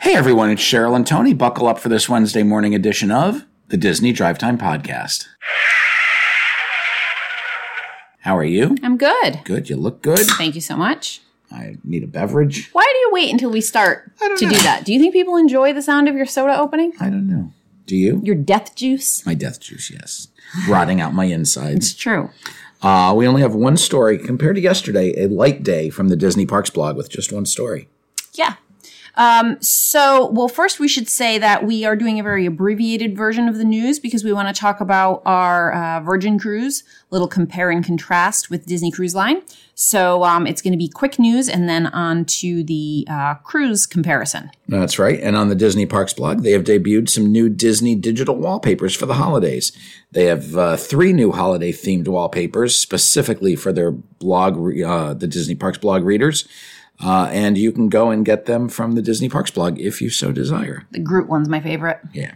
Hey everyone, it's Cheryl and Tony. Buckle up for this Wednesday morning edition of the Disney Drive Time Podcast. How are you? I'm good. Good. You look good. Thank you so much. I need a beverage. Why do you wait until we start I don't to know. do that? Do you think people enjoy the sound of your soda opening? I don't know. Do you? Your death juice? My death juice, yes. Rotting out my insides. It's true. Uh, we only have one story compared to yesterday, a light day from the Disney Parks blog with just one story. Yeah. Um, so, well, first we should say that we are doing a very abbreviated version of the news because we want to talk about our uh, Virgin Cruise, little compare and contrast with Disney Cruise Line. So, um, it's going to be quick news and then on to the uh, cruise comparison. That's right. And on the Disney Parks blog, they have debuted some new Disney digital wallpapers for the holidays. They have uh, three new holiday themed wallpapers specifically for their blog, uh, the Disney Parks blog readers. Uh, and you can go and get them from the Disney Parks blog if you so desire. The Groot one's my favorite. Yeah.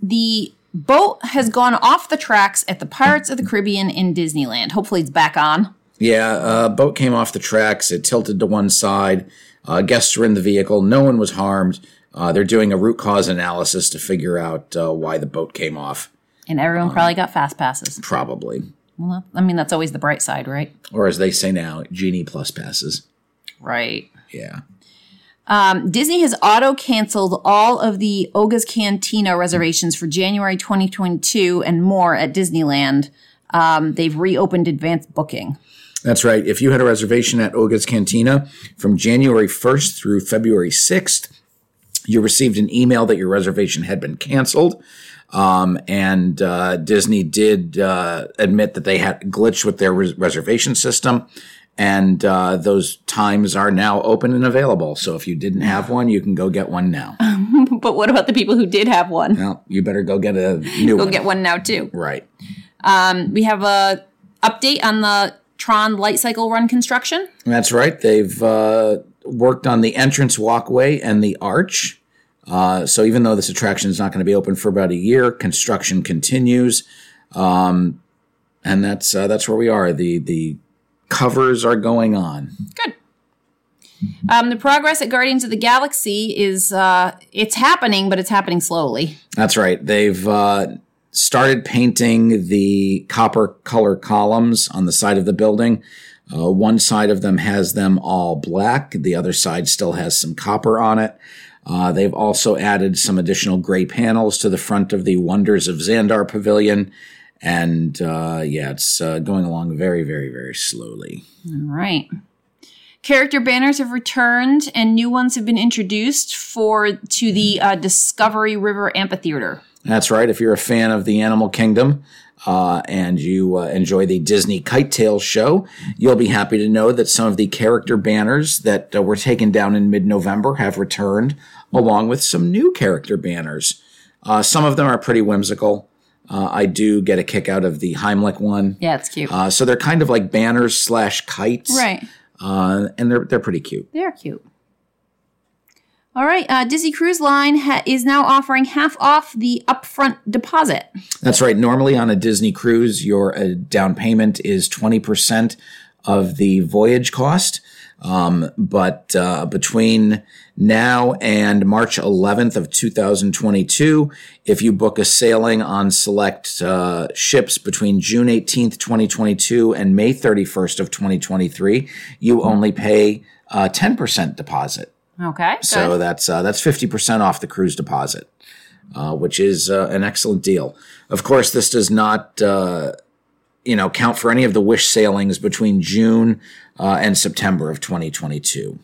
the boat has gone off the tracks at the Pirates of the Caribbean in Disneyland. Hopefully, it's back on. Yeah, uh, boat came off the tracks. It tilted to one side. Uh, guests were in the vehicle. No one was harmed. Uh, they're doing a root cause analysis to figure out uh, why the boat came off. And everyone probably got fast passes. Probably. Well, I mean, that's always the bright side, right? Or as they say now, Genie Plus passes. Right. Yeah. Um, Disney has auto canceled all of the Oga's Cantina reservations for January 2022 and more at Disneyland. Um, they've reopened advanced booking. That's right. If you had a reservation at Oga's Cantina from January 1st through February 6th, you received an email that your reservation had been canceled. Um, and uh, Disney did uh, admit that they had glitched with their res- reservation system. And uh, those times are now open and available. So if you didn't have one, you can go get one now. But what about the people who did have one? well, you better go get a new Go one. get one now, too. right. Um, we have a update on the Tron Light Cycle Run construction. That's right. They've uh, worked on the entrance walkway and the arch. Uh, so even though this attraction is not going to be open for about a year, construction continues, um, and that's uh, that's where we are. the The covers are going on. Good. Um, the progress at Guardians of the Galaxy is uh, it's happening, but it's happening slowly. That's right. They've uh, started painting the copper color columns on the side of the building. Uh, one side of them has them all black. The other side still has some copper on it. Uh, they've also added some additional gray panels to the front of the Wonders of Xandar Pavilion. And uh, yeah, it's uh, going along very, very, very slowly. All right. Character banners have returned, and new ones have been introduced for to the uh, Discovery River Amphitheater. That's right. If you're a fan of the Animal Kingdom uh, and you uh, enjoy the Disney Kite Tail show, you'll be happy to know that some of the character banners that uh, were taken down in mid November have returned, along with some new character banners. Uh, some of them are pretty whimsical. Uh, I do get a kick out of the Heimlich one. Yeah, it's cute. Uh, so they're kind of like banners slash kites. right. Uh, and they're, they're pretty cute. They're cute. All right. Uh, Disney Cruise Line ha- is now offering half off the upfront deposit. That's right. Normally on a Disney cruise, your uh, down payment is 20% of the voyage cost. Um, but uh, between now and March 11th of 2022, if you book a sailing on select uh, ships between June 18th, 2022 and May 31st of 2023, you only pay uh, 10% deposit. Okay. So good. that's uh, that's fifty percent off the cruise deposit, uh, which is uh, an excellent deal. Of course, this does not uh, you know count for any of the wish sailings between June uh, and September of 2022,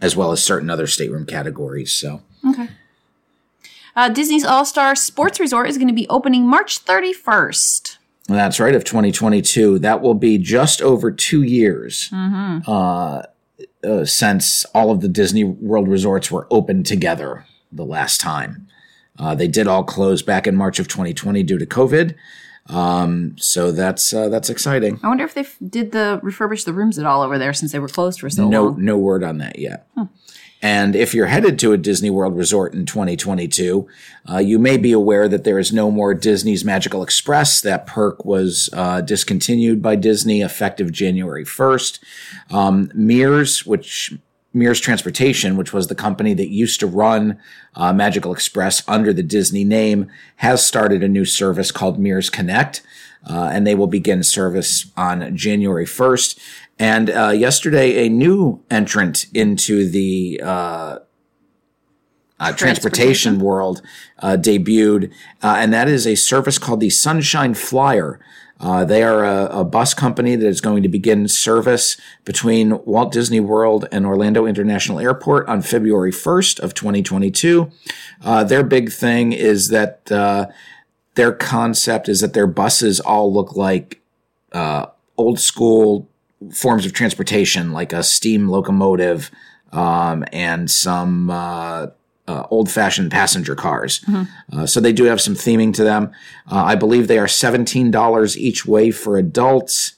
as well as certain other stateroom categories. So Okay. Uh, Disney's All Star Sports Resort is going to be opening March 31st. that's right of 2022. That will be just over two years. Uh, uh, since all of the Disney World resorts were open together the last time. Uh, they did all close back in March of 2020 due to COVID. Um, so that's uh, that's exciting. I wonder if they f- did the refurbish the rooms at all over there since they were closed for so No long. no word on that yet. And if you're headed to a Disney World resort in 2022, uh, you may be aware that there is no more Disney's Magical Express. That perk was uh, discontinued by Disney effective January 1st. Um, Mears, which Mears Transportation, which was the company that used to run uh, Magical Express under the Disney name, has started a new service called Mears Connect, uh, and they will begin service on January 1st. And uh, yesterday, a new entrant into the uh, uh, transportation world uh, debuted, uh, and that is a service called the Sunshine Flyer. Uh, they are a, a, bus company that is going to begin service between Walt Disney World and Orlando International Airport on February 1st of 2022. Uh, their big thing is that uh, their concept is that their buses all look like old school forms of transportation, like a steam locomotive um, and some uh, old fashioned passenger cars. Mm-hmm. Uh, so they do have some theming to them. Uh, I believe they are $17 each way for adults.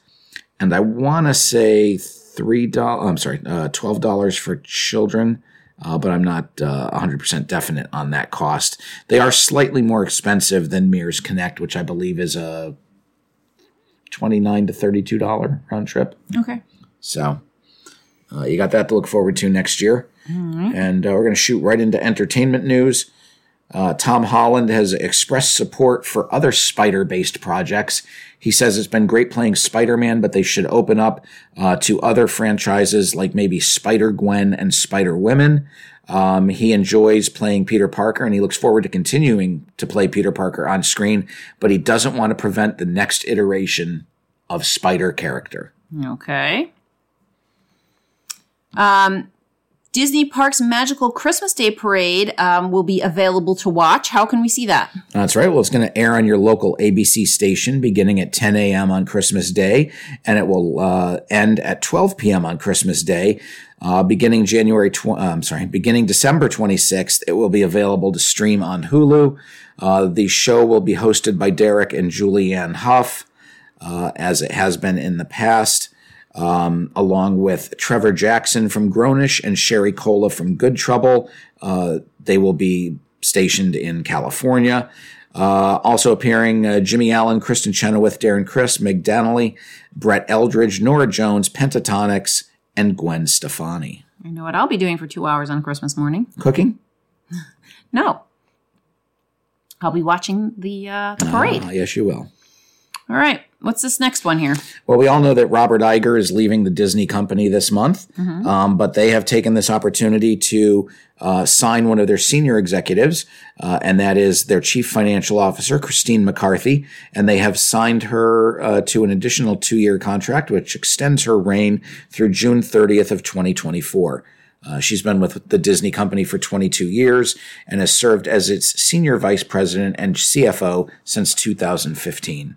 And I want to say $3, I'm sorry, uh, $12 for children. Uh, but I'm not 100% uh, definite on that cost. They are slightly more expensive than Mears Connect, which I believe is a 29 to $32 round trip. Okay. So you got that to look forward to next year. And uh, we're going to shoot right into entertainment news. Uh, Tom Holland has expressed support for other spider based projects. He says it's been great playing Spider Man, but they should open up uh, to other franchises like maybe Spider Gwen and Spider Women. Um, he enjoys playing Peter Parker and he looks forward to continuing to play Peter Parker on screen, but he doesn't want to prevent the next iteration of Spider character. Okay. Um, Disney Parks Magical Christmas Day Parade um, will be available to watch. How can we see that? That's right. Well, it's going to air on your local ABC station beginning at 10 a.m. on Christmas Day, and it will uh, end at 12 p.m. on Christmas Day. Uh, beginning January, tw- uh, I'm sorry, beginning December 26th, it will be available to stream on Hulu. Uh, the show will be hosted by Derek and Julianne Hough, uh, as it has been in the past um, along with Trevor Jackson from Grownish and Sherry Cola from Good Trouble. Uh, they will be stationed in California. Uh, also appearing uh, Jimmy Allen, Kristin Chenoweth, Darren Criss, Meg Donnelly, Brett Eldredge, Norah Jones, Pentatonix, and Gwen Stefani. I know what I'll be doing for two hours on Christmas morning. Cooking? no. I'll be watching the uh, the parade. Ah, yes, you will. All right. What's this next one here? Well, we all know that Robert Iger is leaving the Disney company this month, mm-hmm. um, but they have taken this opportunity to uh, sign one of their senior executives, uh, and that is their chief financial officer, Christine McCarthy. And they have signed her uh, to an additional two year contract, which extends her reign through June 30th of 2024. Uh, she's been with the Disney company for 22 years and has served as its senior vice president and CFO since 2015.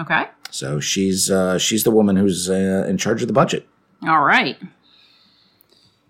Okay. So she's uh, she's the woman who's uh, in charge of the budget. All right.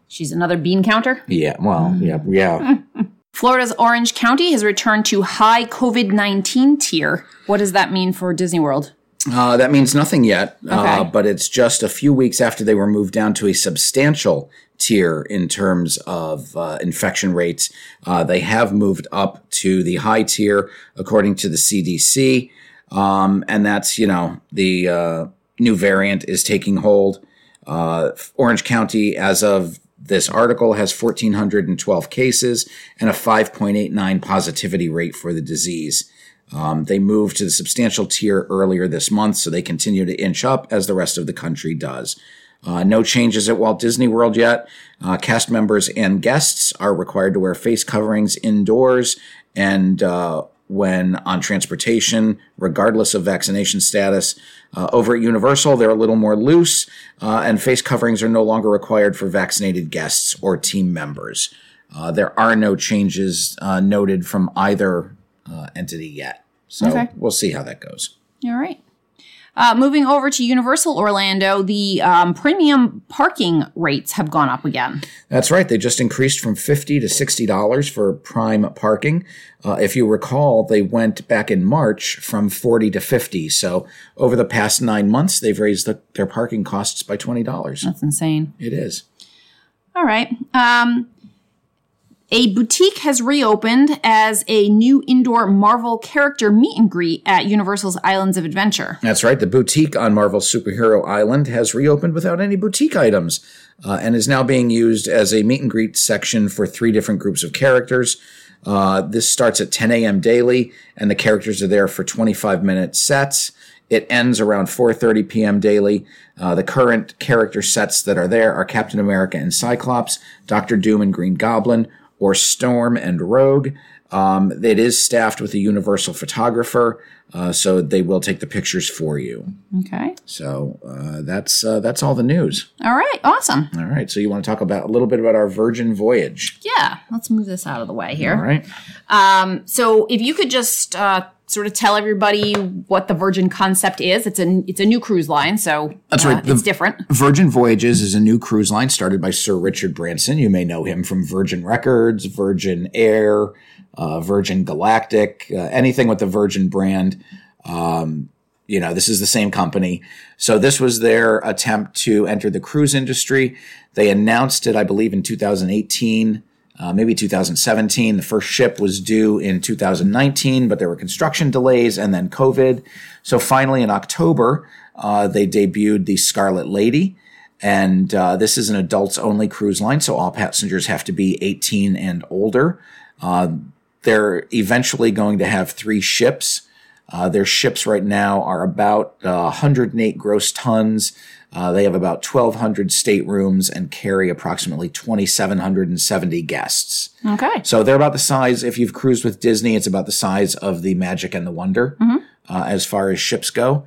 She's another bean counter. Yeah. Well. Yeah. Yeah. Florida's Orange County has returned to high COVID nineteen tier. What does that mean for Disney World? Uh, that means nothing yet, uh, okay. uh, but it's just a few weeks after they were moved down to a substantial tier in terms of uh, infection rates. Uh, they have moved up to the high tier, according to the CDC. Um, and that's, you know, the uh, new variant is taking hold. Uh, Orange County, as of this article, has 1,412 cases and a 5.89 positivity rate for the disease. Um, they moved to the substantial tier earlier this month, so they continue to inch up as the rest of the country does. Uh, no changes at Walt Disney World yet. Uh, cast members and guests are required to wear face coverings indoors, and uh, when on transportation, regardless of vaccination status. Uh, over at Universal, they're a little more loose, uh, and face coverings are no longer required for vaccinated guests or team members. Uh, there are no changes uh, noted from either uh, entity yet. So okay. we'll see how that goes. All right. Uh, moving over to Universal Orlando, the um, premium parking rates have gone up again. That's right. They just increased from fifty to sixty dollars for prime parking. Uh, if you recall, they went back in March from forty to fifty. So over the past nine months, they've raised the, their parking costs by twenty dollars. That's insane. It is. All right. Um, A boutique has reopened as a new indoor Marvel character meet and greet at Universal's Islands of Adventure. That's right. The boutique on Marvel's Superhero Island has reopened without any boutique items uh, and is now being used as a meet and greet section for three different groups of characters. Uh, this starts at 10 a.m. daily, and the characters are there for 25 minute sets. It ends around 4:30 p.m. daily. Uh, the current character sets that are there are Captain America and Cyclops, Doctor Doom and Green Goblin, or Storm and Rogue. Um, it is staffed with a universal photographer, uh, so they will take the pictures for you. Okay. So uh, that's uh, that's all the news. All right. Awesome. All right. So you want to talk about a little bit about our Virgin voyage? Yeah. Let's move this out of the way here. All right. Um, so if you could just uh, sort of tell everybody what the Virgin concept is, it's a it's a new cruise line, so That's uh, right. The- it's different. Virgin Voyages is a new cruise line started by Sir Richard Branson. You may know him from Virgin Records, Virgin Air, uh, Virgin Galactic, uh, anything with the Virgin brand. Um, you know, this is the same company. So this was their attempt to enter the cruise industry. They announced it, I believe, in 2018. Uh, maybe 2017. The first ship was due in 2019, but there were construction delays and then COVID. So finally, in October, uh, they debuted the Scarlet Lady. And uh, this is an adults only cruise line, so all passengers have to be 18 and older. Uh, they're eventually going to have three ships. Uh, their ships right now are about uh, 108 gross tons. Uh, they have about 1,200 staterooms and carry approximately 2,770 guests. Okay. So they're about the size, if you've cruised with Disney, it's about the size of the Magic and the Wonder uh, as far as ships go.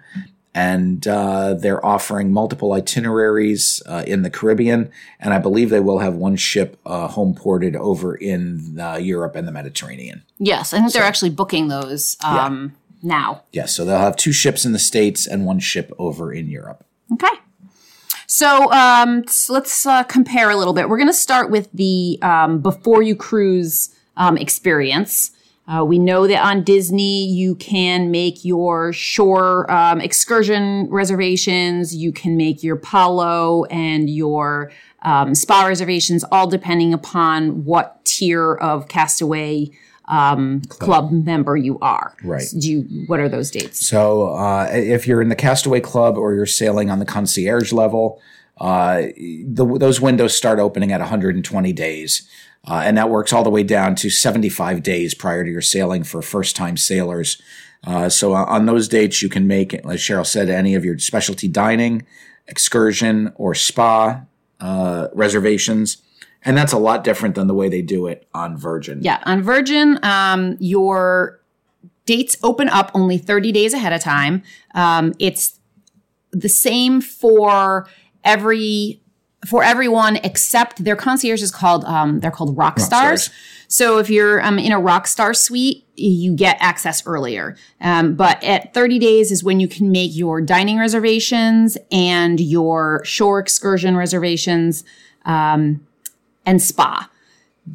And uh, they're offering multiple itineraries uh, in the Caribbean. And I believe they will have one ship uh, home ported over in uh, Europe and the Mediterranean. Yes, I think they're actually booking those um, now. Yes, so they'll have two ships in the States and one ship over in Europe. Okay. So um, let's uh, compare a little bit. We're going to start with the um, before you cruise um, experience. Uh, we know that on Disney, you can make your shore um, excursion reservations, you can make your Palo and your um, spa reservations, all depending upon what tier of Castaway um, club member you are. Right. Do you, what are those dates? So uh, if you're in the Castaway Club or you're sailing on the concierge level, uh, the, those windows start opening at 120 days. Uh, and that works all the way down to 75 days prior to your sailing for first time sailors. Uh, so on those dates, you can make, as Cheryl said, any of your specialty dining, excursion, or spa uh, reservations. And that's a lot different than the way they do it on Virgin. Yeah, on Virgin, um, your dates open up only 30 days ahead of time. Um, it's the same for every for everyone except their concierge is called um, they're called rock, stars. Stars. So if you're um, in a rock star suite, you get access earlier. Um, but at 30 days is when you can make your dining reservations and your shore excursion reservations um, and spa.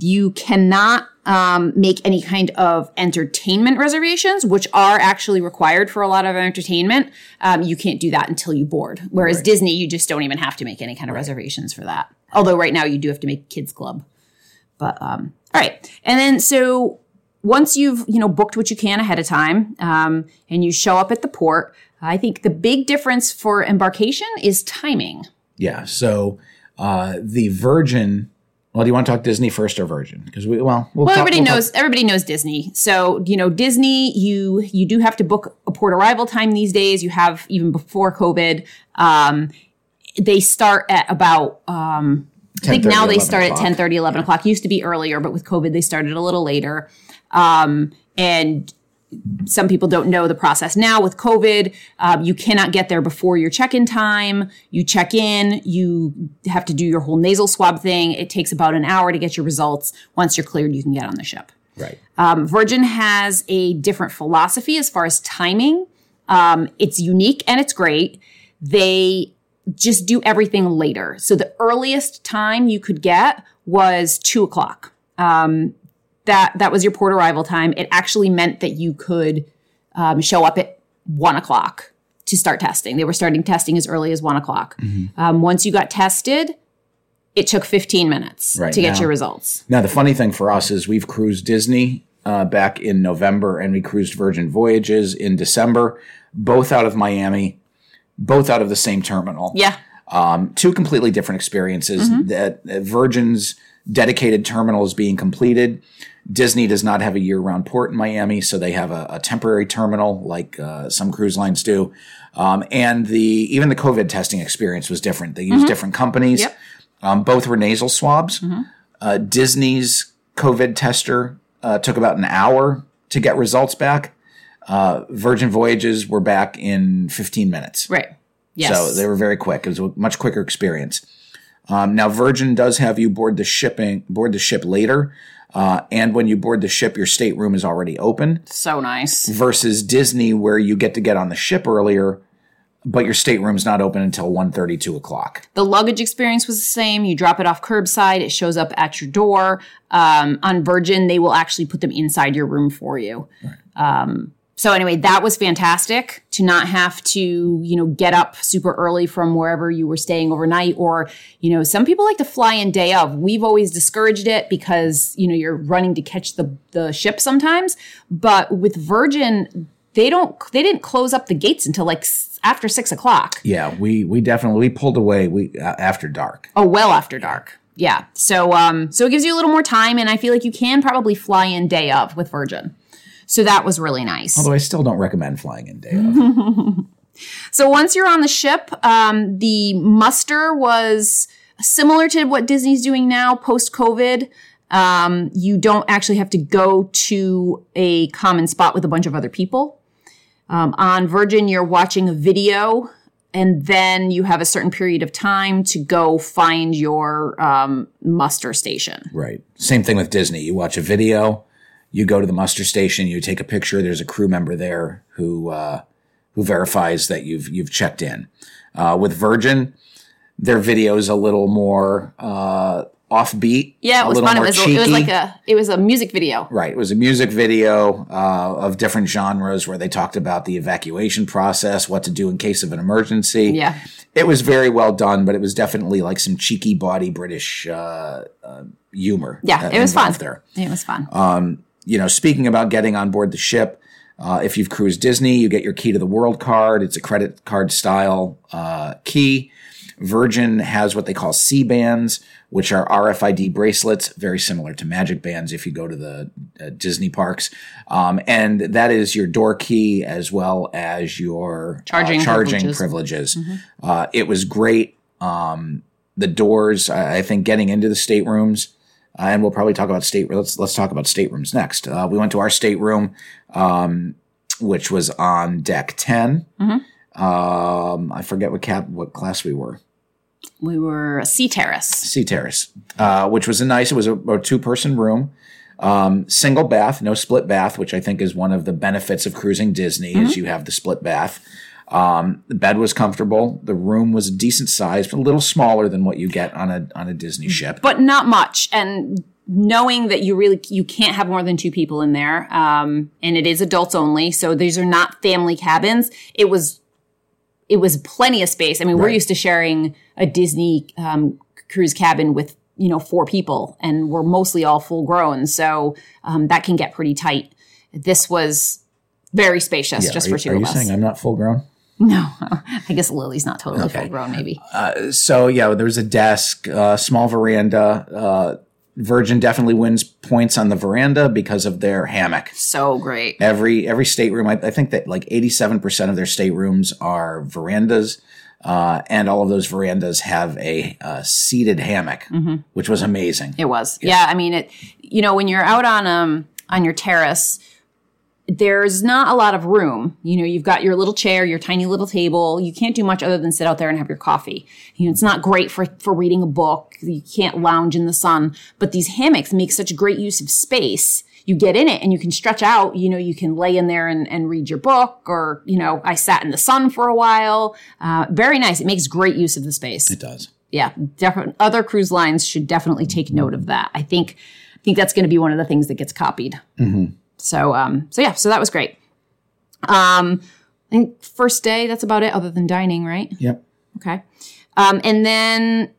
You cannot um, make any kind of entertainment reservations, which are actually required for a lot of entertainment. Um, you can't do that until you board. Whereas Disney, you just don't even have to make any kind of reservations for that. Although right now you do have to make kids club. But um, all right, and then so once you've you know booked what you can ahead of time, um, and you show up at the port, I think the big difference for embarkation is timing. Yeah. So uh, the Virgin. Well, do you want to talk Disney first or Virgin? Because we well, we'll Well, talk- everybody we'll talk- knows everybody knows Disney. So you know Disney. You you do have to book a port arrival time these days. You have even before COVID. Um, they start at about. Um, I think now they 11 start at o'clock. 10, 30, 11 o'clock. Used to be earlier, but with COVID, they started a little later. Um, and some people don't know the process now with COVID. Um, you cannot get there before your check-in time. You check in, you have to do your whole nasal swab thing. It takes about an hour to get your results. Once you're cleared, you can get on the ship. right. Um, Virgin has a different philosophy as far as timing. Um, it's unique and it's great. They just do everything later. So the earliest time you could get was two o'clock. Um, that that was your port arrival time. It actually meant that you could um, show up at one o'clock to start testing. They were starting testing as early as one o'clock. Um, once you got tested, it took 15 minutes Right to get now. your results. Now, the funny thing for us is we've cruised Disney uh, back in November and we cruised Virgin Voyages in December, both out of Miami, both out of the same terminal. Yeah. Um, two completely different experiences. That that Virgin's dedicated terminal is being completed. Disney does not have a year-round port in Miami, so they have a, a temporary terminal like uh, some cruise lines do. Um, and the even the COVID testing experience was different. They use different companies. Yep. Um, both were nasal swabs. Uh, Disney's COVID tester uh, took about an hour to get results back. Uh, Virgin Voyages were back in 15 minutes. Right. Yes. So they were very quick. It was a much quicker experience. Um, now, Virgin does have you board the shipping board the ship later, uh, and when you board the ship, your stateroom is already open. so nice. Versus Disney, where you get to get on the ship earlier, but your stateroom's not open until 1.30, 2 o'clock. The luggage experience was the same. You drop it off curbside, it shows up at your door. Um, on Virgin, they will actually put them inside your room for you. Um, so anyway, that was fantastic to not have to, you know, get up super early from wherever you were staying overnight. Or, you know, some people like to fly in day of. We've always discouraged it because, you know, you're running to catch the the ship sometimes. But with Virgin, they don't they didn't close up the gates until like after six o'clock. Yeah, we we definitely we pulled away we uh, after dark. Oh, well after dark. Yeah. So um so it gives you a little more time and I feel like you can probably fly in day of with Virgin. So that was really nice. Although I still don't recommend flying in day of. So once you're on the ship, um, the muster was similar to what Disney's doing now post COVID. Um, you don't actually have to go to a common spot with a bunch of other people. Um, on Virgin, you're watching a video, and then you have a certain period of time to go find your um, muster station. Right. Same thing with Disney. You watch a video, you go to the muster station, you take a picture. There's a crew member there who uh, who verifies that you've you've checked in. Uh, with Virgin, their video is a little more uh, offbeat. Yeah, a it was fun. It was, it was like a it was a music video. Right. It was a music video uh, of different genres where they talked about the evacuation process, what to do in case of an emergency. Yeah. It was very well done, but it was definitely like some cheeky body British uh, uh, humor. Yeah, it was fun. There. It was fun. You know, speaking about getting on board the ship, uh, if you've cruised Disney, you get your key to the world card. It's a credit card style uh, key. Virgin has what they call C bands, which are RFID bracelets, very similar to Magic Bands if you go to the uh, Disney parks. Um, and that is your door key as well as your uh, Charging charging privileges. privileges. Uh, it was great. Um, the doors, I, I think, getting into the staterooms, uh, and we'll probably talk about state. Let's let's talk about staterooms next. Uh, we went to our stateroom, um, which was on deck 10 Um, I forget what cap what class we were. We were a sea terrace. Sea Terrace, uh, which was a nice. It was a, a two person room, um, single bath, no split bath, which I think is one of the benefits of cruising Disney is you have the split bath. Um, the bed was comfortable. The room was a decent size, but a little smaller than what you get on a on a Disney ship. but not much. And knowing that you really you can't have more than two people in there, um, and it is adults only, so these are not family cabins. It was it was plenty of space. I mean, we're used to sharing a Disney um, cruise cabin with you know four people, and we're mostly all full grown, so um, that can get pretty tight. This was very spacious, just are for you, two are of you us. saying I'm not full grown? No, I guess Lily's not totally Okay. full grown, maybe. so yeah, there was a desk, uh, small veranda. Uh, Virgin definitely wins points on the veranda because of their hammock. so great. Every every stateroom, I, I think that like eighty seven percent of their staterooms are verandas, uh, and all of those verandas have a uh, seated hammock, which was amazing. It was. Yeah. I mean, it, you know, when you're out on, um, on your terrace, there's not a lot of room. You know, you've got your little chair, your tiny little table. You can't do much other than sit out there and have your coffee. You know, it's not great for, for reading a book. You can't lounge in the sun, but these hammocks make such great use of space. You get in it and you can stretch out, you know, you can lay in there and, and read your book or, you know, I sat in the sun for a while. Uh, very nice. It makes great use of the space It does. yeah, definitely. Other cruise lines should definitely take note of that. I think, I think that's going to be one of the things that gets copied. So, um, so yeah, so that was great. Um, I think first day, that's about it, other than dining, right? Yep. Okay. Um, and then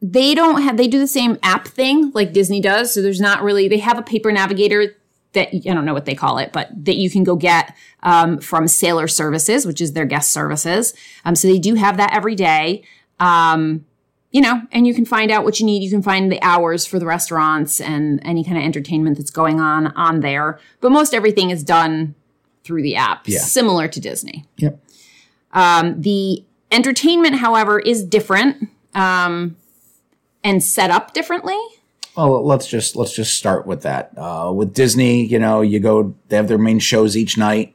they don't have they do the same app thing like Disney does. So there's not really they have a paper navigator that I don't know what they call it, but that you can go get um, from Sailor Services, which is their guest services. Um, so they do have that every day. Um, you know, and you can find out what you need. You can find the hours for the restaurants and any kind of entertainment that's going on on there. But most everything is done through the app, Yeah. similar to Disney. Yep. Um, the entertainment, however, is different um, and set up differently. Well, let's just let's just start with that. Uh, with Disney, you know, you go they have their main shows each night.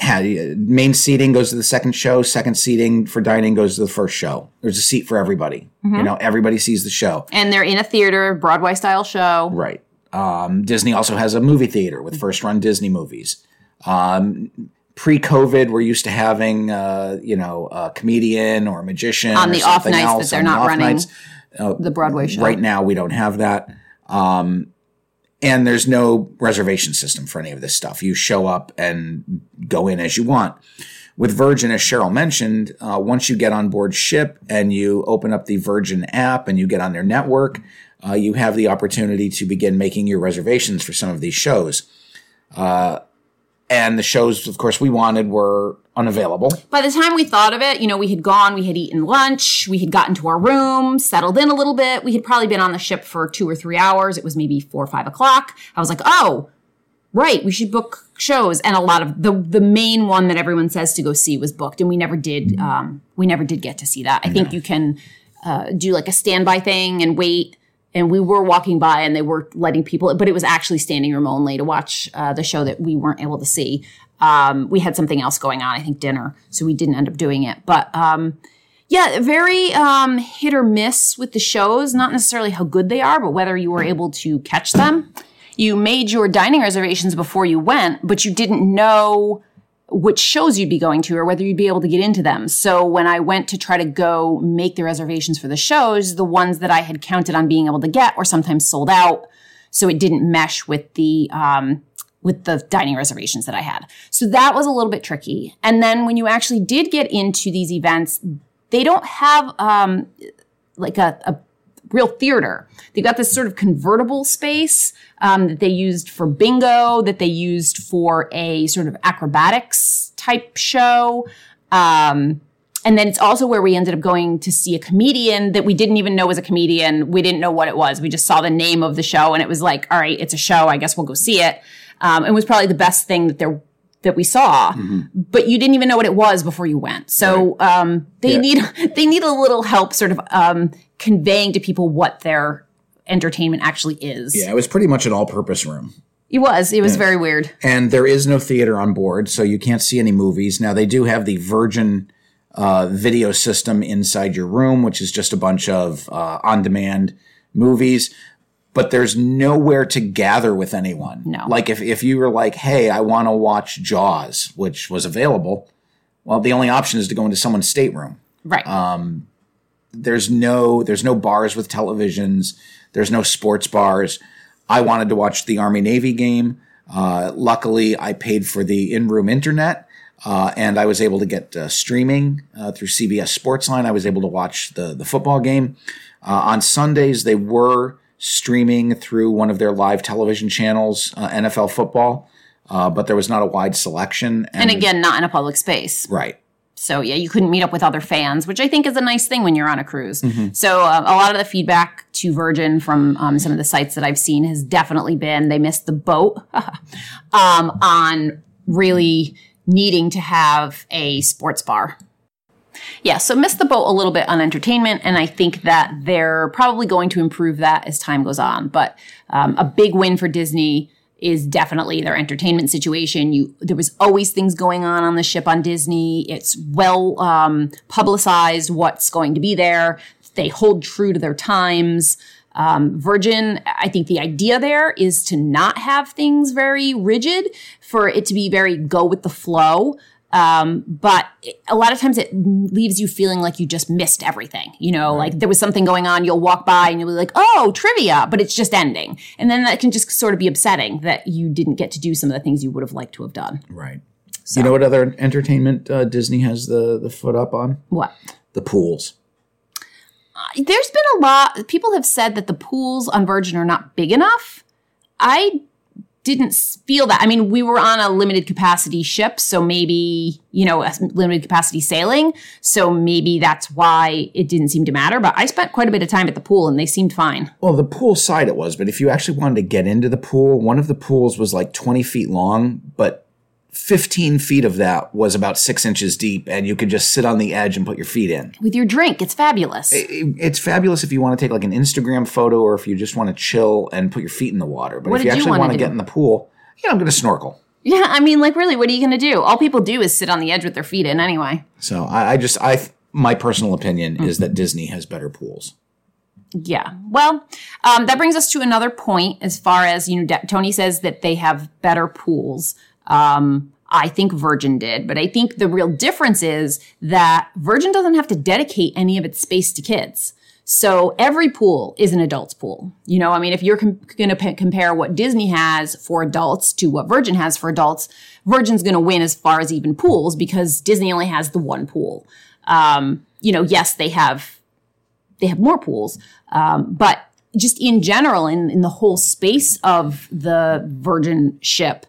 Had, main seating goes to the second show. Second seating for dining goes to the first show. There's a seat for everybody. You know, everybody sees the show. And they're in a theater, Broadway style show. Right. Um, Disney also has a movie theater with first run Disney movies. Um, Pre COVID, we're used to having, uh, you know, a comedian or a magician On the off nights that they're not running nights. The Broadway show. Right now, we don't have that. Um, and there's no reservation system for any of this stuff. You show up and go in as you want. With Virgin, as Cheryl mentioned, uh, once you get on board ship and you open up the Virgin app and you get on their network, uh, you have the opportunity to begin making your reservations for some of these shows. Uh, and the shows, of course, we wanted were unavailable. By the time we thought of it, you know, we had gone, we had eaten lunch, we had gotten to our room, settled in a little bit. We had probably been on the ship for two or three hours. It was maybe four or five o'clock. I was like, oh, right, we should book shows. And a lot of the the main one that everyone says to go see was booked, and we never did. Um, we never did get to see that. I think you can uh, do like a standby thing and wait. And we were walking by, and they were letting people, but it was actually standing room only to watch uh, the show that we weren't able to see. Um, we had something else going on, I think dinner, so we didn't end up doing it. But um, yeah, very um, hit or miss with the shows. Not necessarily how good they are, but whether you were able to catch them. You made your dining reservations before you went, but you didn't know which shows you'd be going to or whether you'd be able to get into them. So when I went to try to go make the reservations for the shows, the ones that I had counted on being able to get were sometimes sold out. So it didn't mesh with the um, with the dining reservations that I had. So that was a little bit tricky. And then when you actually did get into these events, they don't have um, like a, a real theater. They've got this sort of convertible space um, that they used for bingo, that they used for a sort of acrobatics type show. Um, and then it's also where we ended up going to see a comedian that we didn't even know was a comedian. We didn't know what it was. We just saw the name of the show and it was like, all right, it's a show. I guess we'll go see it. Um, it was probably the best thing that there that we saw, but you didn't even know what it was before you went. So um, they Yeah. need they need a little help, sort of um, conveying to people what their entertainment actually is. Yeah, it was pretty much an all purpose room. It was. It was very weird. and there is no theater on board, so you can't see any movies. Now they do have the Virgin uh, video system inside your room, which is just a bunch of uh, on-demand movies. But there's nowhere to gather with anyone. No. Like if if you were like, "Hey, I want to watch Jaws," which was available, well, the only option is to go into someone's stateroom Right. there's no there's no bars with televisions there's no sports bars i wanted to watch the army navy game uh, luckily i paid for the in-room internet uh, and i was able to get uh, streaming uh, through cbs sportsline i was able to watch the, the football game uh, on sundays they were streaming through one of their live television channels uh, nfl football uh, but there was not a wide selection and again, not in a public space. right So yeah, you couldn't meet up with other fans, which I think is a nice thing when you're on a cruise. Mm-hmm. So uh, a lot of the feedback to Virgin from um, some of the sites that I've seen has definitely been they missed the boat um, on really needing to have a sports bar. Yeah, so missed the boat a little bit on entertainment, and I think that they're probably going to improve that as time goes on. But um, a big win for Disney is definitely their entertainment situation. You there was always things going on on the ship on Disney. It's well um, publicized what's going to be there. They hold true to their times. Um, Virgin, I think the idea there is to not have things very rigid, for it to be very go with the flow. Um, but a lot of times it leaves you feeling like you just missed everything. You know, like there was something going on, you'll walk by and you'll be like, oh, trivia, but it's just ending. And then that can just sort of be upsetting that you didn't get to do some of the things you would have liked to have done. right So. you know what other entertainment uh, disney has the the foot up on What? the pools There's been a lot. People have said that the pools on Virgin are not big enough. I didn't feel that. I mean, we were on a limited capacity ship, so maybe, you know, a limited capacity sailing. So maybe that's why it didn't seem to matter. But I spent quite a bit of time at the pool and they seemed fine. Well, the pool side it was, but if you actually wanted to get into the pool, one of the pools was like 20 feet long, but 15 feet of that was about six inches deep, and you could just sit on the edge and put your feet in. With your drink, it's fabulous. It- It's fabulous if you want to take like an Instagram photo or if you just want to chill and put your feet in the water. But What if you did you actually wanna do? get in the pool, yeah, I'm going to snorkel. yeah, I mean, like, really, what are you going to do? All people do is sit on the edge with their feet in anyway. So I, I just, I, my personal opinion is Mm-hmm. that Disney has better pools. Yeah. Well, um, that brings us to another point as far as, you know, Tony says that they have better pools. Um, I think Virgin did, but I think the real difference is that Virgin doesn't have to dedicate any of its space to kids. So every pool is an adult's pool. You know, I mean, if you're com- going to p- compare what Disney has for adults to what Virgin has for adults, Virgin's going to win as far as even pools because Disney only has the one pool. Um, you know, yes, they have they have more pools. Um, but just in general, in, in the whole space of the Virgin ship,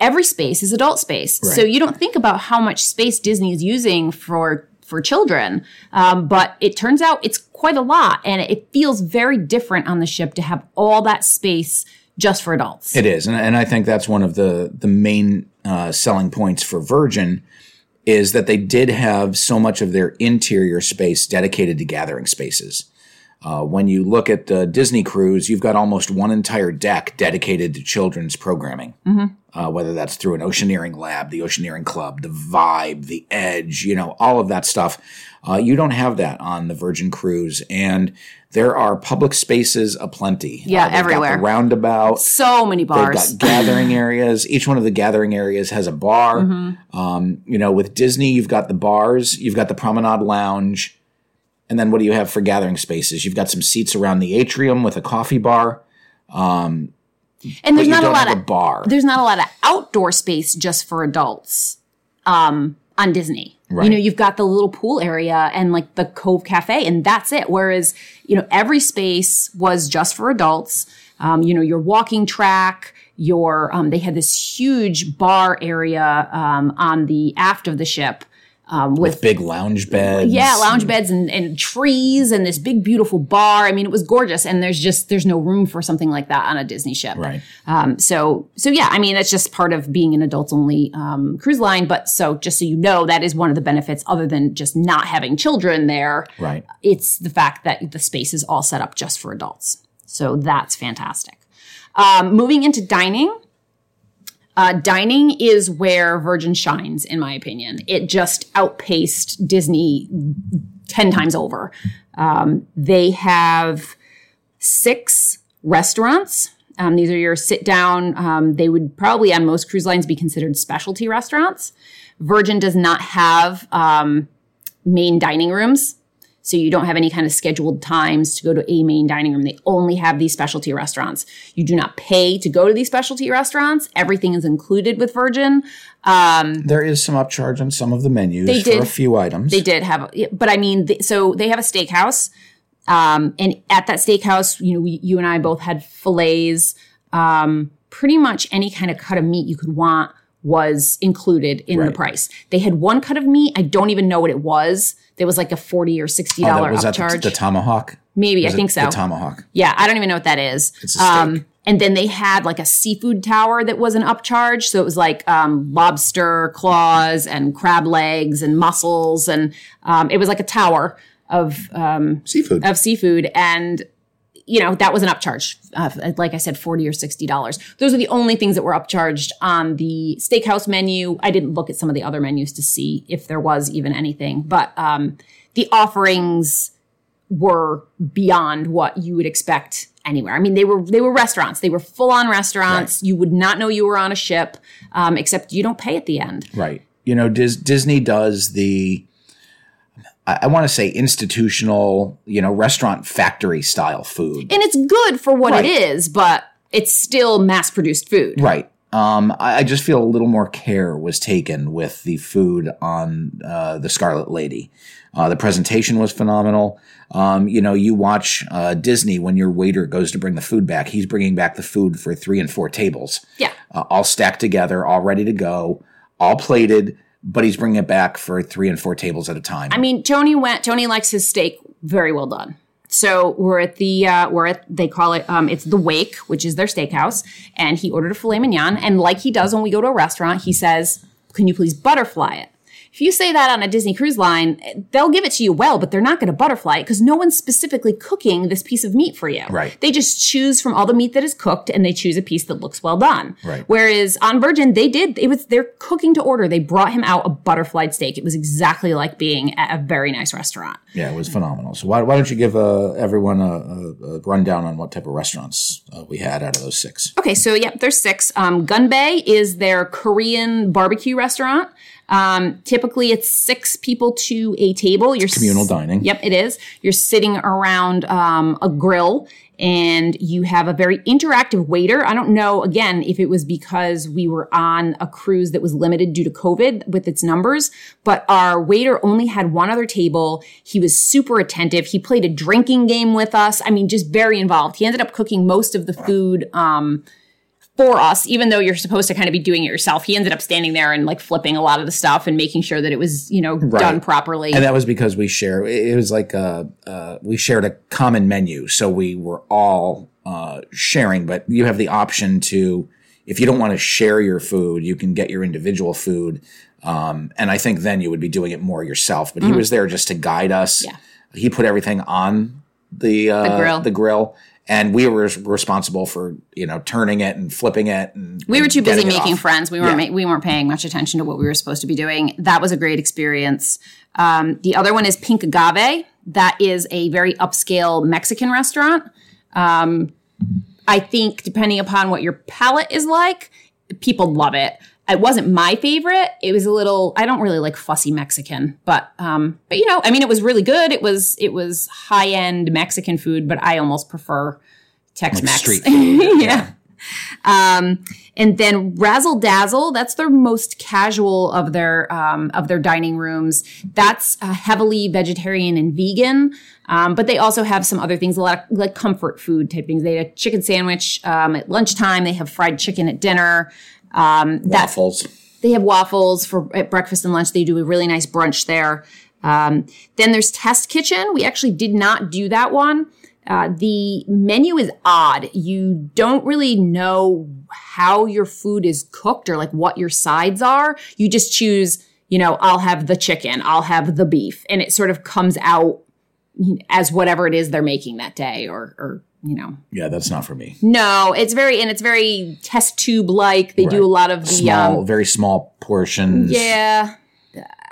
every space is adult space. So you don't think about how much space Disney is using for for children, um, but it turns out it's quite a lot, and it feels very different on the ship to have all that space just for adults. It is, and, and I think that's one of the the main uh, selling points for Virgin is that they did have so much of their interior space dedicated to gathering spaces. Uh, when you look at the Disney cruise, you've got almost one entire deck dedicated to children's programming. Uh, whether that's through an Oceaneering lab, the Oceaneering Club, the Vibe, the Edge, you know, all of that stuff. Uh, you don't have that on the Virgin Cruise, and there are public spaces aplenty. Yeah, Uh, got everywhere. roundabout. so many bars. They've got gathering areas. Each one of the gathering areas has a bar. Mm-hmm. Um, you know, with Disney, you've got the bars, you've got the promenade lounge, and then what do you have for gathering spaces? You've got some seats around the atrium with a coffee bar. and there's not a lot of a bar. there's not a lot of outdoor space just for adults um, on Disney. You know, you've got the little pool area and like the Cove Cafe, and that's it. Whereas, you know, every space was just for adults. Um, you know, your walking track, your um, they had this huge bar area um, on the aft of the ship um, with Big lounge beds. yeah, lounge beds and, and trees and this big beautiful bar. I mean, it was gorgeous, and there's just there's no room for something like that on a Disney ship. Right. Um, so so yeah, I mean that's just part of being an adults only um, cruise line. But so just so you know, that is one of the benefits, other than just not having children there. Right. It's the fact that the space is all set up just for adults. So that's fantastic. Um, moving into dining. Uh, dining is where Virgin shines, in my opinion. It just outpaced Disney 10 times over. Um, they have six restaurants. Um, these are your sit down. Um, they would probably on most cruise lines be considered specialty restaurants. Virgin does not have um, main dining rooms. So you don't have any kind of scheduled times to go to a main dining room. They only have these specialty restaurants. You do not pay to go to these specialty restaurants. Everything is included with Virgin. There is some upcharge on some of the menus They for did. a few items. They did have, but I mean, th- so they have a steakhouse, um, and at that steakhouse, you know, we, you and I both had fillets. Um, pretty much any kind of cut of meat you could want was included in the price. They had one cut of meat. I don't even know what it was. There was like a forty or sixty dollar that was that the, the tomahawk. Maybe I Was it think so. The tomahawk. Yeah, I don't even know what that is. It's a steak. and then they had like a seafood tower that was an upcharge. So it was like um, lobster claws and crab legs and mussels. And um, it was like a tower of, um, Seafood. of seafood. And, you know, that was an upcharge. Uh, like I said, 40 or $60. Those are the only things that were upcharged on the steakhouse menu. I didn't look at some of the other menus to see if there was even anything. But um, the offerings were beyond what you would expect anywhere. I mean, they were they were restaurants. They were full on restaurants. You would not know you were on a ship, um, except you don't pay at the end. Right. You know, Dis- Disney does the, I, I want to say institutional, you know, restaurant factory style food. And it's good for what Right. it is, but it's still mass produced food. Right. um, I, I just feel a little more care was taken with the food on uh, the Scarlet Lady. Uh, the presentation was phenomenal. Um, you know, you watch uh, Disney when your waiter goes to bring the food back. He's bringing back the food for three and four tables. Yeah. uh, all stacked together, all ready to go, all plated. But he's bringing it back for three and four tables at a time. I mean, Tony went. Tony likes his steak very well done. So we're at the uh, we're at they call it um, it's the Wake, which is their steakhouse, and he ordered a filet mignon. And like he does when we go to a restaurant, he says, "Can you please butterfly it?" If you say that on a Disney cruise line, they'll give it to you well, but they're not going to butterfly it because no one's specifically cooking this piece of meat for you. Right. They just choose from all the meat that is cooked and they choose a piece that looks well done. Right. Whereas on Virgin, they did, it was, they're cooking to order. They brought him out a butterflied steak. It was exactly like being at a very nice restaurant. yeah, it was phenomenal. So why, why don't you give uh, everyone a, a, a rundown on what type of restaurants uh, we had out of those six? Okay, so yep, there's six. Um, Gunbae is their Korean barbecue restaurant. Um, typically, it's six people to a table. You're Communal s- dining. Yep, it is. You're sitting around um, a grill and you have a very interactive waiter. I don't know, again, if it was because we were on a cruise that was limited due to COVID with its numbers, but our waiter only had one other table. He was super attentive. He played a drinking game with us. I mean, just very involved. He ended up cooking most of the food. Um, for us, even though you're supposed to kind of be doing it yourself, he ended up standing there and like flipping a lot of the stuff and making sure that it was, you know, done properly. And that was because we share. It was like uh, uh, we shared a common menu, so we were all uh, sharing. But you have the option to, if you don't want to share your food, you can get your individual food. Um, and I think then you would be doing it more yourself. But he was there just to guide us. Mm-hmm. Yeah. He put everything on the uh, grill. the grill, and we were responsible for you know turning it and flipping it. And we were too busy making off. friends. We weren't Yeah. ma- we weren't paying much attention to what we were supposed to be doing. That was a great experience. Um, the other one is Pink Agave. That is a very upscale Mexican restaurant. Um, I think depending upon what your palate is like, people love it. It wasn't my favorite. It was a little. I don't really like fussy Mexican, but um, but you know, I mean, it was really good. It was it was high end Mexican food, but I almost prefer Tex Mex. street food, yeah. Um, and then Razzle Dazzle, that's their most casual of their um, of their dining rooms. That's uh, heavily vegetarian and vegan, um, but they also have some other things, a lot of like comfort food type things. They had a chicken sandwich um, at lunchtime. They have fried chicken at dinner. Um, that waffles. they have waffles for at breakfast and lunch. They do a really nice brunch there. Um, then there's Test Kitchen. We actually did not do that one. Uh, the menu is odd. You don't really know how your food is cooked or like what your sides are. You just choose, you know, I'll have the chicken, I'll have the beef, and it sort of comes out as whatever it is they're making that day or, or you know, Yeah, that's not for me. no, it's very and it's very test tube like. They do a lot of the Small, um, very small portions. yeah.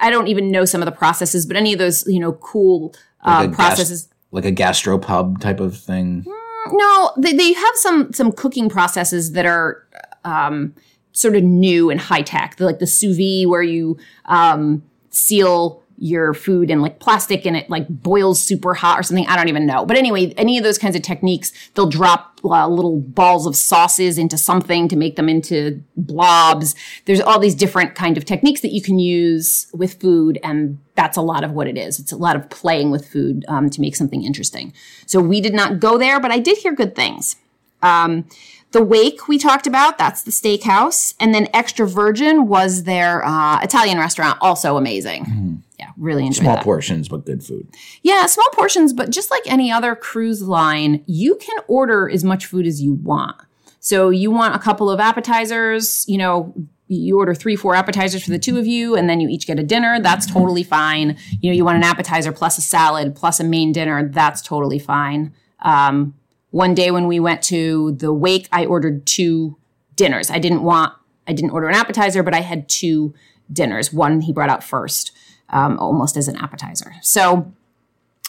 I don't even know some of the processes, but any of those, you know, cool uh, Like gas- processes. like a gastropub type of thing. No, they, they have some some cooking processes that are um, sort of new and high tech, like the sous vide, where you um, seal your food in like plastic and it like boils super hot or something. I don't even know. But anyway, any of those kinds of techniques, they'll drop uh, little balls of sauces into something to make them into blobs. There's all these different kind of techniques that you can use with food, and that's a lot of what it is. It's a lot of playing with food um, to make something interesting. So we did not go there, but I did hear good things. Um, the Wake we talked about, that's the steakhouse. And then Extra Virgin was their uh, Italian restaurant, also amazing. Yeah, really enjoyed Small that. portions, but good food. Yeah, small portions, but just like any other cruise line, you can order as much food as you want. So you want a couple of appetizers, you know, you order three, four appetizers for the two of you, and then you each get a dinner. That's totally fine. You know, you want an appetizer plus a salad plus a main dinner. That's totally fine. Um, one day when we went to the wake, I ordered two dinners. I didn't want, I didn't order an appetizer, but I had two dinners. One he brought out first, um, almost as an appetizer. So,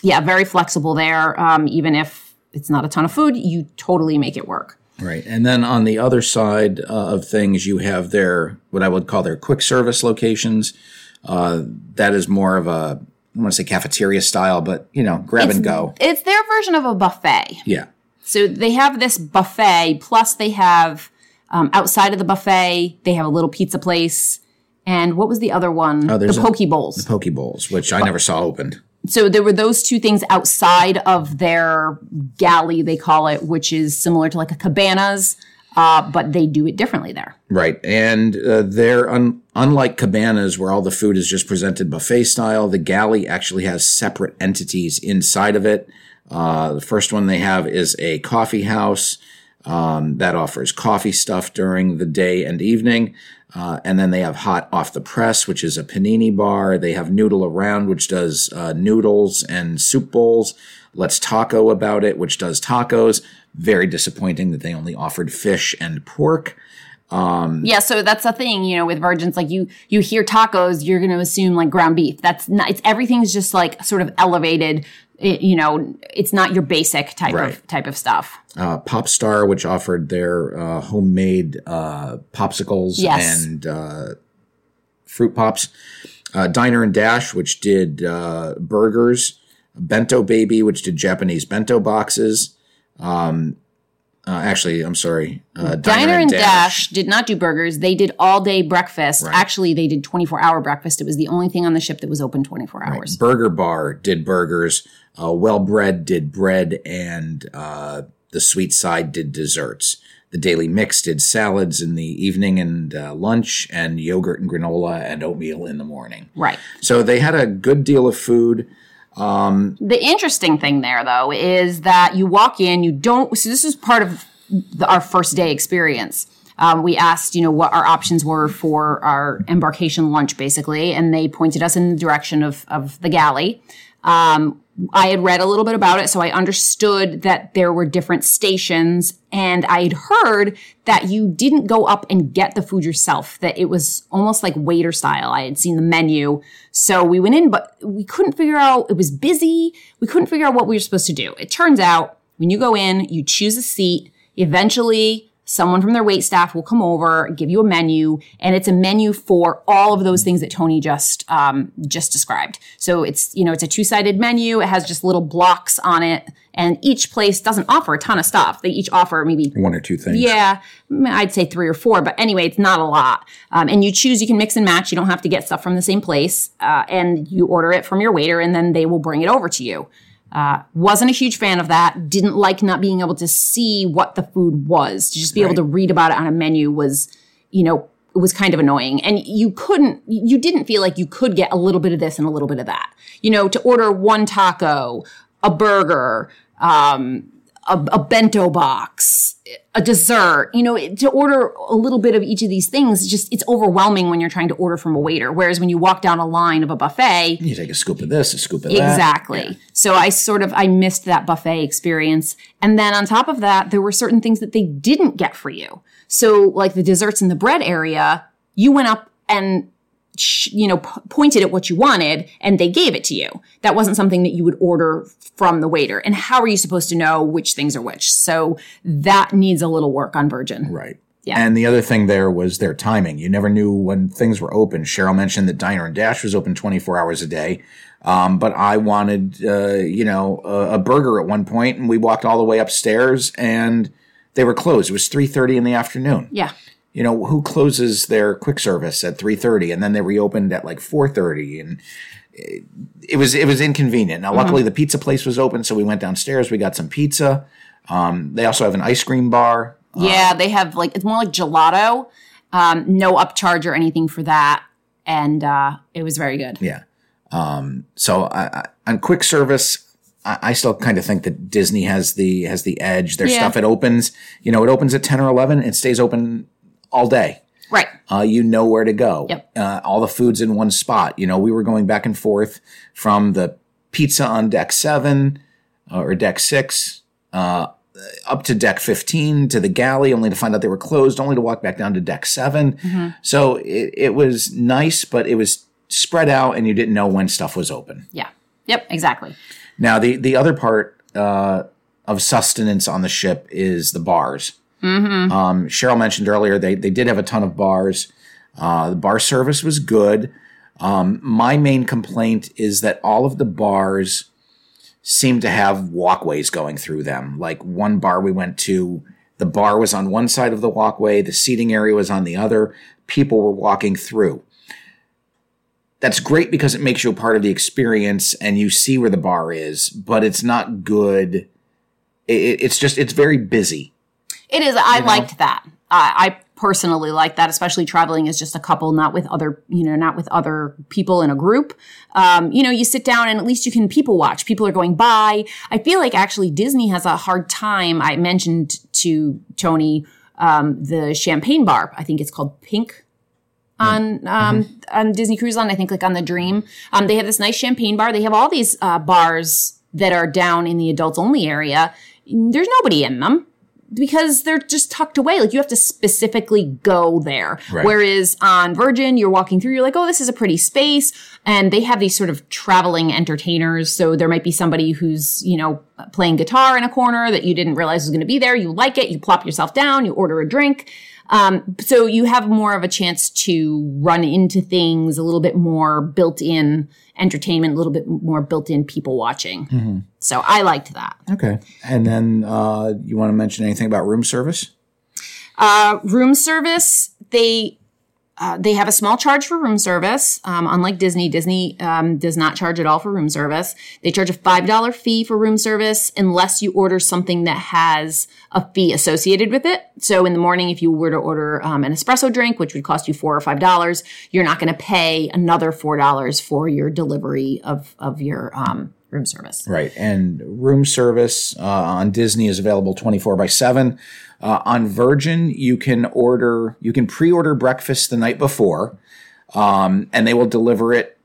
yeah, very flexible there. Um, even if it's not a ton of food, you totally make it work. Right. And then on the other side uh, of things, you have their, what I would call their quick service locations. Uh, that is more of a, I want to say cafeteria style, but, you know, grab and go. It's their version of a buffet. Yeah. So they have this buffet, plus they have Um, outside of the buffet, they have a little pizza place. And what was the other one? the there's a- Poke Bowls. The Poke bowls, which I never saw opened. so there were those two things outside of their galley, they call it, which is similar to like a cabanas, uh, but they do it differently there. Right. And uh, they're un- unlike cabanas where all the food is just presented buffet style, the galley actually has separate entities inside of it. Uh, the first one they have is a coffee house um, that offers coffee stuff during the day and evening. Uh, and then they have Hot Off the Press, which is a panini bar. They have Noodle Around, which does uh, noodles and soup bowls. Let's Taco About It, which does tacos. Very disappointing that they only offered fish and pork. Yeah, so that's the thing, you know, with virgins, like you you hear tacos, you're going to assume like ground beef. That's not. It's everything's just like sort of elevated. It, you know, it's not your basic type Right. of type of stuff. uh, Popstar, which offered their uh, homemade uh, popsicles Yes. and uh, fruit pops. Uh, Diner and Dash, which did uh, burgers. Bento Baby, which did Japanese bento boxes. Um, uh, actually, I'm sorry. Uh, Diner, and Dash. did not do burgers. They did all day breakfast. Right. Actually, they did 24 hour breakfast. It was the only thing on the ship that was open 24 hours. Burger Bar did burgers. Uh, well Bread did bread, and uh, the Sweet Side did desserts. The Daily Mix did salads in the evening and uh, lunch, and yogurt and granola and oatmeal in the morning. Right. So they had a good deal of food. The interesting thing there, though, is that you walk in, you don't. So this is part of the, our first day experience. Um, we asked, you know, what our options were for our embarkation lunch, basically, and they pointed us in the direction of of the galley. Um, I had read a little bit about it, so I understood that there were different stations, and I had heard that you didn't go up and get the food yourself, that it was almost like waiter style. I had seen the menu. So we went in, but we couldn't figure out, it was busy. We couldn't figure out what we were supposed to do. It turns out when you go in, you choose a seat, eventually someone from their wait staff will come over, give you a menu, and it's a menu for all of those things that Tony just um, just described. So it's you know it's a two sided menu. It has just little blocks on it, and each place doesn't offer a ton of stuff. They each offer maybe One or two things. yeah, I'd say three or four, but anyway, it's not a lot. Um, and you choose, you can mix and match. You don't have to get stuff from the same place. Uh, and you order it from your waiter, and then they will bring it over to you. Uh, wasn't a huge fan of that. Didn't like not being able to see what the food was. To just be able to read about it on a menu was, you know, it was kind of annoying. And you couldn't, you didn't feel like you could get a little bit of this and a little bit of that. You know, to order one taco, a burger, um, a, a bento box, a dessert, you know, to order a little bit of each of these things, just it's overwhelming when you're trying to order from a waiter. Whereas when you walk down a line of a buffet, You take a scoop of this, a scoop of that. Exactly. So I sort of I missed that buffet experience. And then on top of that, there were certain things that they didn't get for you. So like the desserts in the bread area, you went up and you know p- pointed at what you wanted and they gave it to you. That wasn't something that you would order from the waiter. And how are you supposed to know which things are which? So that needs a little work on Virgin. Right. Yeah. And the other thing there was their timing. You never knew when things were open. Cheryl mentioned that Diner and Dash was open 24 hours a day. Um, but I wanted, uh, you know, a, a burger at one point, and we walked all the way upstairs, and they were closed. It was 3:30 in the afternoon. Yeah. You know, who closes their quick service at 3:30, and then they reopened at like 4:30, and it, it was it was inconvenient. Now, luckily, the pizza place was open, so we went downstairs. We got some pizza. Um, they also have an ice cream bar. Yeah, they have like it's more like gelato. Um, no upcharge or anything for that. And uh, it was very good. Yeah. Um, so I, I, on quick service, I, I still kind of think that Disney has the has the edge. Their Yeah. stuff it opens, you know, it opens at ten or eleven. It stays open all day. Right. Uh, you know where to go. Yep. Uh, all the food's in one spot. You know, we were going back and forth from the pizza on deck seven uh, or deck six. Uh, up to deck 15 to the galley only to find out they were closed only to walk back down to deck 7 so it, it was nice but it was spread out and you didn't know when stuff was open Yeah. Yep. Exactly. now the the other part uh, of sustenance on the ship is the bars um, cheryl mentioned earlier they, they did have a ton of bars uh, the bar service was good um, my main complaint is that all of the bars seem to have walkways going through them. Like one bar we went to The bar was on one side of the walkway, the seating area was on the other. People were walking through. That's great because it makes you a part of the experience and you see where the bar is, but it's not good. It, it's just, it's very busy. It is. I liked that. I I personally like that, especially traveling as just a couple, not with other, you know, not with other people in a group. Um, you know, you sit down and at least you can people watch. People are going by. I feel like actually Disney has a hard time. I mentioned to Tony um, the champagne bar. I think it's called Pink on um, on Disney Cruise Line. I think like on the Dream. Um, they have this nice champagne bar. They have all these uh, bars that are down in the adults only area. There's nobody in them because they're just tucked away. Like you have to specifically go there. Right. Whereas on Virgin, you're walking through, you're like, oh, this is a pretty space. And they have these sort of traveling entertainers. So there might be somebody who's, you know, playing guitar in a corner that you didn't realize was going to be there. You like it. You plop yourself down. You order a drink. Um, so you have more of a chance to run into things, a little bit more built in entertainment, a little bit more built in people watching. So I liked that. Okay. And then uh, you want to mention anything about room service? Uh, room service, they uh, they have a small charge for room service. Um, unlike Disney, Disney um, does not charge at all for room service. They charge a five dollar fee for room service unless you order something that has a fee associated with it. So in the morning, if you were to order um, an espresso drink, which would cost you four or five dollars, you're not going to pay another four dollars for your delivery of of your um, room service. Right. And room service uh, on Disney is available 24 by 7. Uh, on Virgin, you can order, you can pre order breakfast the night before, um, and they will deliver it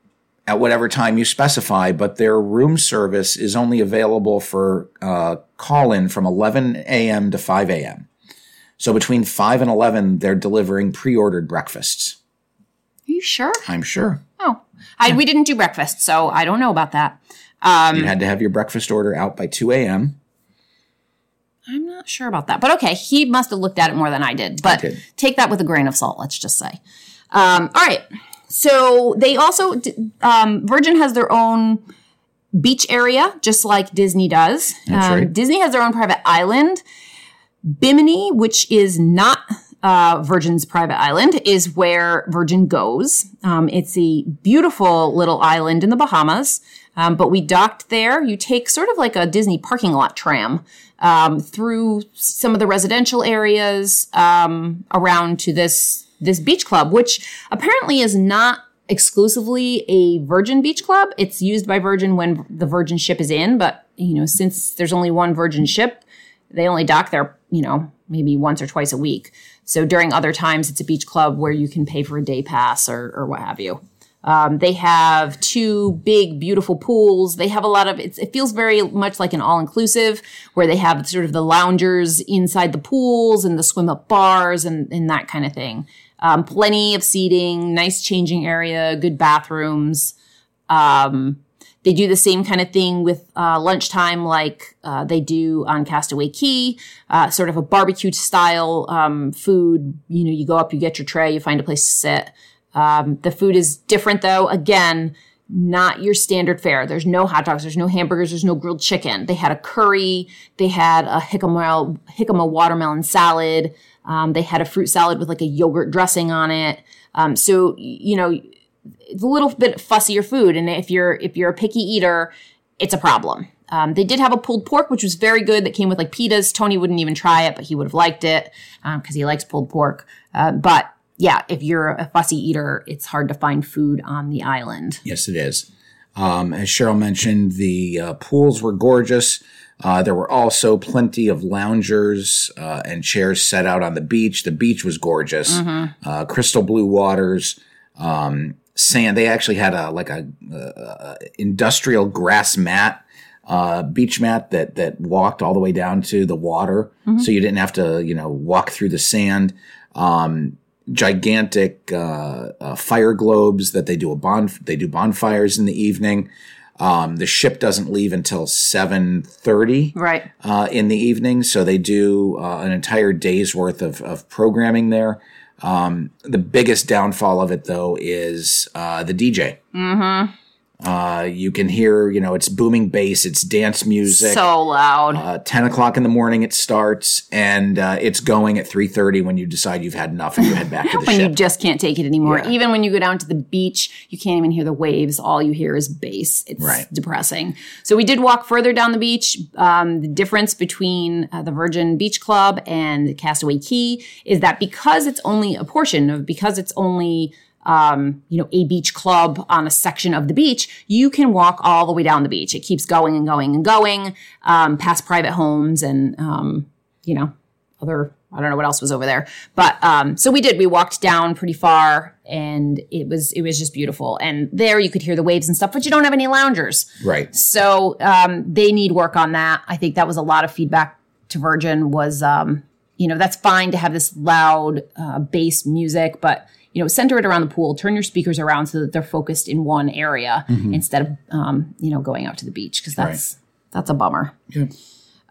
at whatever time you specify. But their room service is only available for uh, call in from 11 a.m. to 5 a.m. So between 5 and 11, they're delivering pre ordered breakfasts. Are you sure? I'm sure. Oh, I, we didn't do breakfast, so I don't know about that. Um, You had to have your breakfast order out by 2 a.m. I'm not sure about that, but okay, he must have looked at it more than I did. But did. take that with a grain of salt. Let's just say. Um, all right. So they also um, Virgin has their own beach area, just like Disney does. Um, right. Disney has their own private island. Bimini, which is not uh, Virgin's private island, is where Virgin goes. Um, it's a beautiful little island in the Bahamas, um, but we docked there. You take sort of like a Disney parking lot tram um, through some of the residential areas um, around to this this beach club, which apparently is not exclusively a Virgin Beach Club. It's used by Virgin when the Virgin ship is in, but you know, since there's only one Virgin ship, they only dock there, you know, maybe once or twice a week. So during other times, it's a beach club where you can pay for a day pass or, or what have you. Um, they have two big, beautiful pools. They have a lot of, it feels very much like an all inclusive where they have sort of the loungers inside the pools and the swim up bars and, and that kind of thing. Um, plenty of seating, nice changing area, good bathrooms. Um, they do the same kind of thing with uh, lunchtime, like uh, they do on Castaway Cay, uh, sort of a barbecue style um, food. You know, you go up, you get your tray, you find a place to sit. Um, the food is different, though. Again, not your standard fare. There's no hot dogs, there's no hamburgers, there's no grilled chicken. They had a curry, they had a jicama, watermelon salad, um, they had a fruit salad with like a yogurt dressing on it. Um, so, you know, it's a little bit fussier food, and if you're if you're a picky eater, it's a problem. Um, they did have a pulled pork, which was very good. That came with like pitas. Tony wouldn't even try it, but he would have liked it because he likes pulled pork. Uh, but yeah, if you're a fussy eater, it's hard to find food on the island. Yes, it is. Um, as Cheryl mentioned, the uh, pools were gorgeous. Uh, there were also plenty of loungers uh, and chairs set out on the beach. The beach was gorgeous, uh, crystal blue waters, um, sand. They actually had a like a, uh industrial grass mat, uh, beach mat that that walked all the way down to the water, so you didn't have to you know walk through the sand. Um, gigantic uh, uh, fire globes that they do a bon they do bonfires in the evening. Um, the ship doesn't leave until seven thirty Right. uh, in the evening, so they do uh, an entire day's worth of, of programming there. Um, the biggest downfall of it, though, is uh, the DJ. Mm-hmm. Uh, you can hear, you know, it's booming bass, it's dance music. So loud. uh, 10 o'clock in the morning it starts and uh, it's going at 3.30 when you decide you've had enough and you head back to the when you just can't take it anymore. Yeah. Even when you go down to the beach, you can't even hear the waves. All you hear is bass. It's Right. depressing. So we did walk further down the beach. Um, the difference between uh, the Virgin Beach Club and Castaway Cay is that because it's only a portion of, because it's only um, you know, a beach club on a section of the beach, you can walk all the way down the beach. It keeps going and going and going, um, past private homes and, um, you know, other I don't know what else was over there. But um so we did we walked down pretty far and it was it was just beautiful. And there you could hear the waves and stuff, but you don't have any loungers. right So um they need work on that. I think that was a lot of feedback to Virgin was um you know that's fine to have this loud uh, bass music, but you know center it around the pool, turn your speakers around so that they're focused in one area instead of um you know going out to the beach because that's that's a bummer. yeah.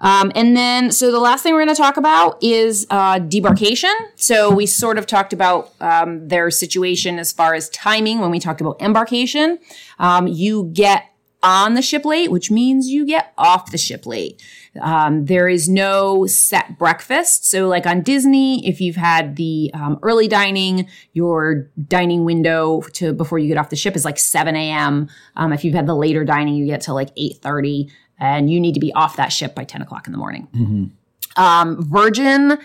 Um, and then, so the last thing we're going to talk about is uh, debarkation. So we sort of talked about um, their situation as far as timing when we talked about embarkation. Um, you get on the ship late, which means you get off the ship late. Um, there is no set breakfast. So, like on Disney, if you've had the um, early dining, your dining window to before you get off the ship is like 7 a.m. Um, if you've had the later dining, you get to like 8:30 and you need to be off that ship by 10 o'clock in the morning. Um, Virgin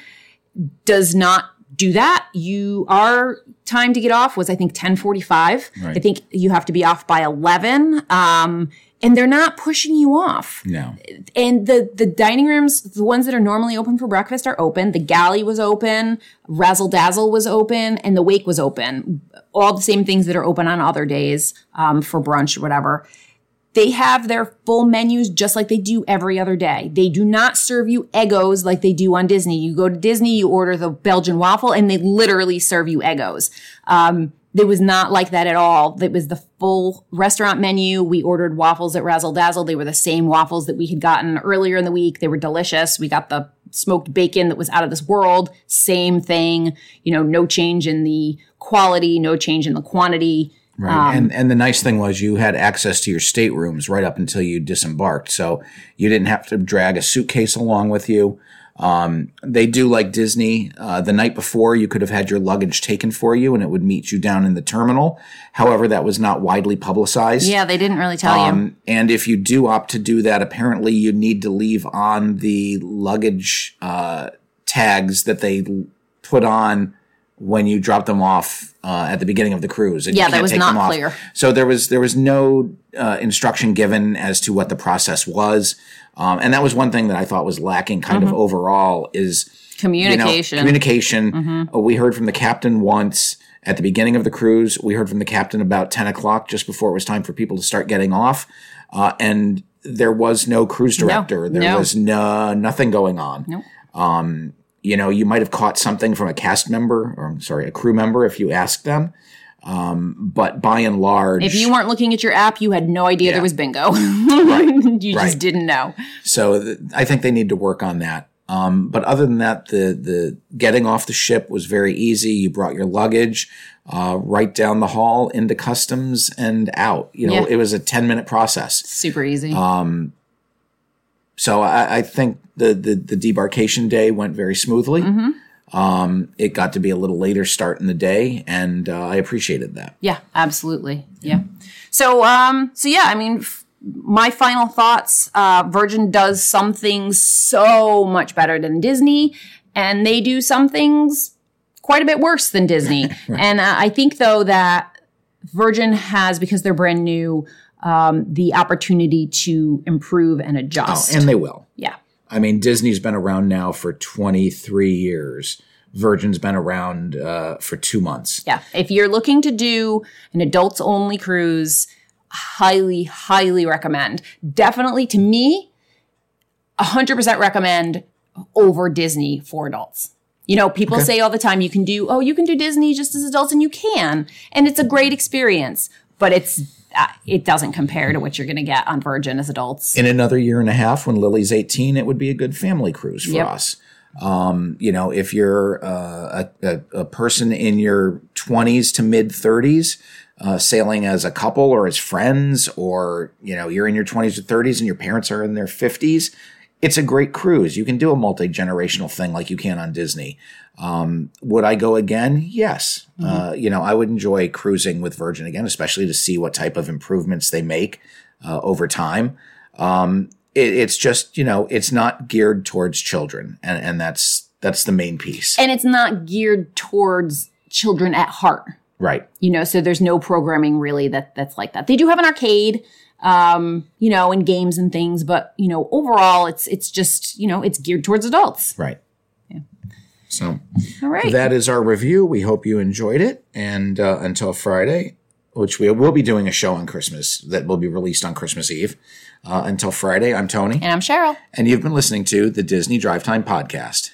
does not do that. You our time to get off was I think 1045. Right. I think you have to be off by 11. Um, and they're not pushing you off. no And the the dining rooms, the ones that are normally open for breakfast are open. The galley was open, Razzle Dazzle was open, and the wake was open. All the same things that are open on other days um, for brunch or whatever. They have their full menus just like they do every other day. They do not serve you Eggos like they do on Disney. You go to Disney, you order the Belgian waffle, and they literally serve you Eggos. Um, it was not like that at all. It was the full restaurant menu. We ordered waffles at Razzle Dazzle. They were the same waffles that we had gotten earlier in the week. They were delicious. We got the smoked bacon that was out of this world. Same thing. You know, no change in the quality, no change in the quantity. Right. Um, and and the nice thing was you had access to your staterooms right up until you disembarked. So you didn't have to drag a suitcase along with you. Um, they do like Disney. Uh, the night before, you could have had your luggage taken for you and it would meet you down in the terminal. However, that was not widely publicized. Yeah, they didn't really tell you. Um, and if you do opt to do that, apparently you need to leave on the luggage uh, tags that they put on when you drop them off uh, at the beginning of the cruise. Yeah, that was take not them off. clear. So there was there was no uh, instruction given as to what the process was, um, and that was one thing that I thought was lacking, kind of overall, is you know, Communication. communication. Uh, we heard from the captain once at the beginning of the cruise. We heard from the captain about 10 o'clock, just before it was time for people to start getting off. Uh, and there was no cruise director. there no. was no, nothing going on. Nope. Um, you know, you might have caught something from a cast member, or I'm sorry, a crew member if you asked them. Um, but by and large, if you weren't looking at your app, you had no idea Yeah. there was bingo. you right. just didn't know. So th- I think they need to work on that. Um, but other than that, the the getting off the ship was very easy. You brought your luggage uh, right down the hall into customs and out. You know, Yeah. it was a ten minute process. Super easy. Um, so I, I think the, the the debarkation day went very smoothly. Um, it got to be a little later start in the day, and uh, I appreciated that. Yeah, absolutely. Yeah. So, um, so yeah, I mean, f- my final thoughts, uh, Virgin does some things so much better than Disney, and they do some things quite a bit worse than Disney. And uh, I think though that Virgin has, because they're brand new, um, the opportunity to improve and Oh, adjust. and they will. yeah. I mean, Disney's been around now for 23 years. Virgin's been around uh, for two months. Yeah. If you're looking to do an adults only cruise, highly, highly recommend. Definitely to me, 100% recommend over Disney for adults. You know, people say all the time you can do, oh, you can do Disney just as adults, and you can. And it's a great experience, but it's, it doesn't compare to what you're going to get on Virgin as adults. In another year and a half, when Lily's 18, it would be a good family cruise for Yep. us. Um, you know, if you're uh, a, a, a person in your 20s to mid 30s, uh, sailing as a couple or as friends, or you know you're in your 20s or 30s and your parents are in their 50s, it's a great cruise. You can do a multi generational thing like you can on Disney. Um, would I go again? Yes. Mm-hmm. Uh, you know, I would enjoy cruising with Virgin again, especially to see what type of improvements they make uh, over time. Um, it, it's just you know, it's not geared towards children, and and that's that's the main piece. And it's not geared towards children at heart. Right. You know, so there's no programming really that that's like that. They do have an arcade, um, you know, and games and things, but you know, overall, it's it's just you know, it's geared towards adults. Right. So, all right, that is our review. We hope you enjoyed it, and uh, until Friday, which we will be doing a show on Christmas that will be released on Christmas Eve. Uh, until Friday, I'm Tony, and I'm Cheryl, and you've been listening to the Disney Drive Time podcast.